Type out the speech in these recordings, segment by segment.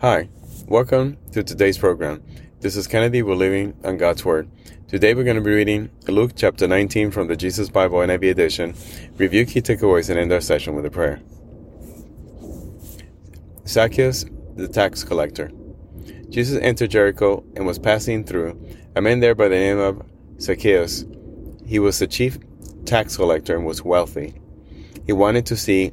Hi, welcome to today's program. This is Kennedy. We're living on God's Word. Today we're going to be reading Luke chapter 19 from the Jesus Bible NIV edition, review key takeaways, and end our session with a prayer. Zacchaeus, the tax collector. Jesus entered Jericho and was passing through. A man there by the name of Zacchaeus. He was the chief tax collector and was wealthy. He wanted to see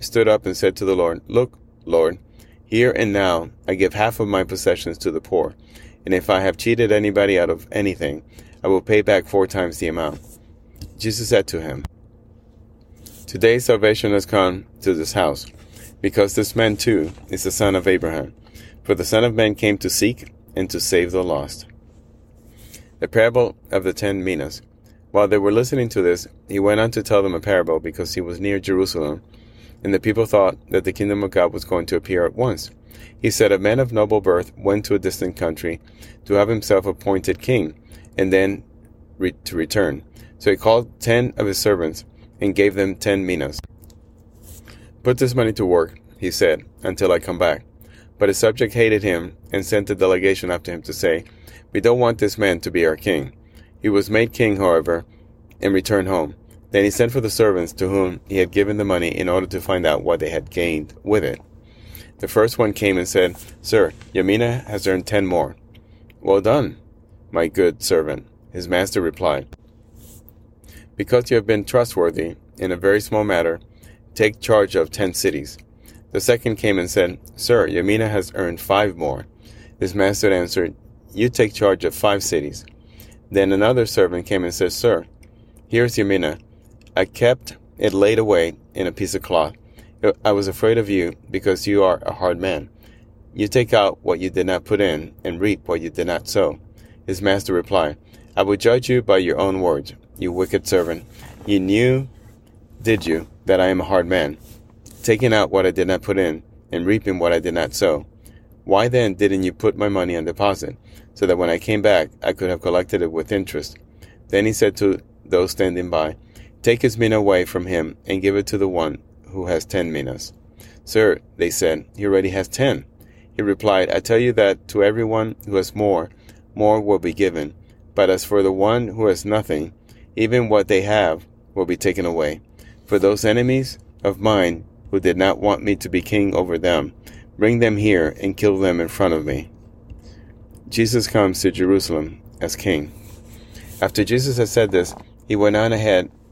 stood up and said to the Lord, Look, Lord, here and now I give half of my possessions to the poor, and if I have cheated anybody out of anything, I will pay back four times the amount. Jesus said to him, Today salvation has come to this house, because this man too is the son of Abraham. For the Son of Man came to seek and to save the lost. The parable of the ten minas. While they were listening to this, he went on to tell them a parable because he was near Jerusalem and the people thought that the kingdom of God was going to appear at once. He said, A man of noble birth went to a distant country to have himself appointed king, and then re- to return. So he called ten of his servants and gave them ten minas. Put this money to work, he said, until I come back. But his subject hated him and sent a delegation after him to say, We don't want this man to be our king. He was made king, however, and returned home. Then he sent for the servants to whom he had given the money in order to find out what they had gained with it. The first one came and said, Sir, your mina has earned ten more. Well done, my good servant, his master replied. Because you have been trustworthy in a very small matter, take charge of ten cities. The second came and said, Sir, your mina has earned five more. His master answered, You take charge of five cities. Then another servant came and said, Sir, here's your mina. I kept it laid away in a piece of cloth. I was afraid of you because you are a hard man. You take out what you did not put in and reap what you did not sow. His master replied, I will judge you by your own words, you wicked servant. You knew, did you, that I am a hard man, taking out what I did not put in and reaping what I did not sow. Why then didn't you put my money on deposit, so that when I came back I could have collected it with interest? Then he said to those standing by, Take his mina away from him and give it to the one who has ten minas. Sir, they said, he already has ten. He replied, I tell you that to everyone who has more, more will be given. But as for the one who has nothing, even what they have will be taken away. For those enemies of mine who did not want me to be king over them, bring them here and kill them in front of me. Jesus comes to Jerusalem as king. After Jesus had said this, he went on ahead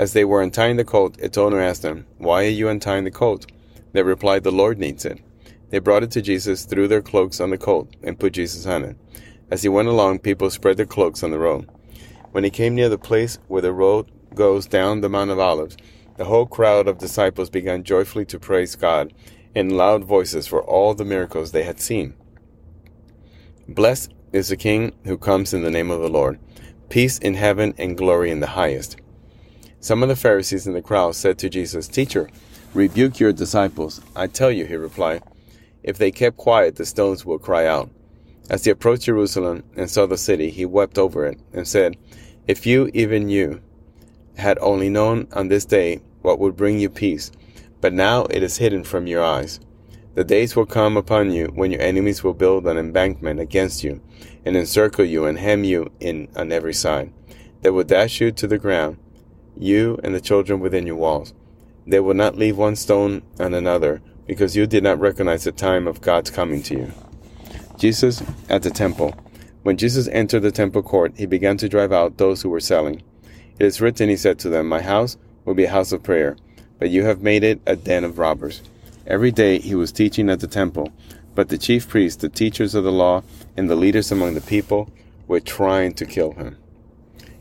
As they were untying the colt, its owner asked them, Why are you untying the colt? They replied, The Lord needs it. They brought it to Jesus, threw their cloaks on the colt, and put Jesus on it. As he went along, people spread their cloaks on the road. When he came near the place where the road goes down the Mount of Olives, the whole crowd of disciples began joyfully to praise God in loud voices for all the miracles they had seen. Blessed is the King who comes in the name of the Lord. Peace in heaven and glory in the highest. Some of the Pharisees in the crowd said to Jesus, Teacher, rebuke your disciples. I tell you, he replied, if they kept quiet, the stones will cry out. As he approached Jerusalem and saw the city, he wept over it and said, If you, even you, had only known on this day what would bring you peace, but now it is hidden from your eyes. The days will come upon you when your enemies will build an embankment against you and encircle you and hem you in on every side. They will dash you to the ground you and the children within your walls. They will not leave one stone on another, because you did not recognize the time of God's coming to you. Jesus at the temple. When Jesus entered the temple court, he began to drive out those who were selling. It is written, he said to them, My house will be a house of prayer, but you have made it a den of robbers. Every day he was teaching at the temple, but the chief priests, the teachers of the law, and the leaders among the people were trying to kill him.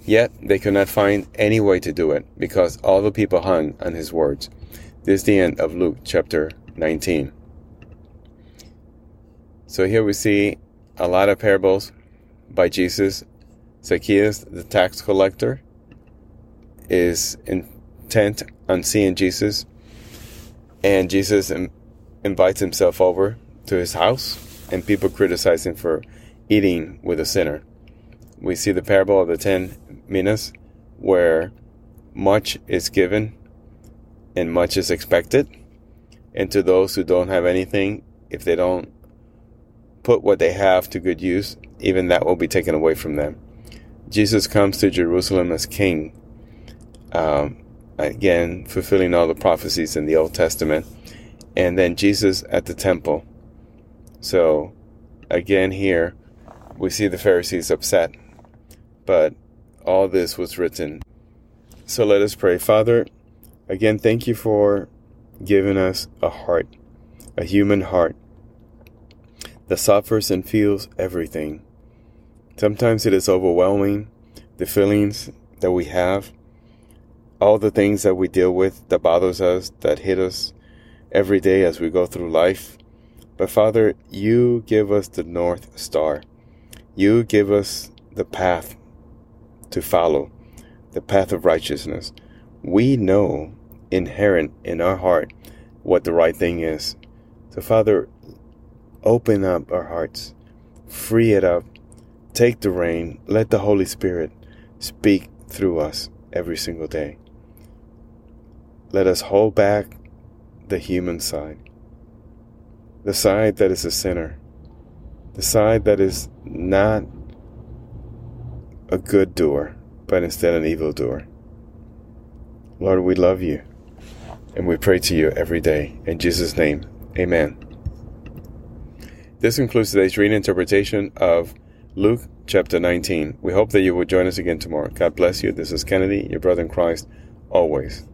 Yet they could not find any way to do it, because all the people hung on his words. This is the end of Luke chapter 19. So here we see a lot of parables by Jesus. Zacchaeus, the tax collector, is intent on seeing Jesus, and Jesus invites himself over to his house, and people criticize him for eating with a sinner. We see the parable of the ten minas, where much is given and much is expected. And to those who don't have anything, if they don't put what they have to good use, even that will be taken away from them. Jesus comes to Jerusalem as king, um, again, fulfilling all the prophecies in the Old Testament. And then Jesus at the temple. So, again, here we see the Pharisees upset, but all this was written. So let us pray. Father, again, thank you for giving us a heart, a human heart that suffers and feels everything. Sometimes it is overwhelming, the feelings that we have, all the things that we deal with that bothers us, that hit us every day as we go through life. But Father, you give us the North Star. You give us the path to follow, the path of righteousness. We know inherent in our heart what the right thing is. So, Father, open up our hearts, free it up, take the reign, let the Holy Spirit speak through us every single day. Let us hold back the human side, the side that is a sinner, the side that is not a good doer, but instead an evil doer. Lord, we love you and we pray to you every day. In Jesus' name, amen. This concludes today's reading interpretation of Luke chapter 19. We hope that you will join us again tomorrow. God bless you. This is Kennedy, your brother in Christ, always.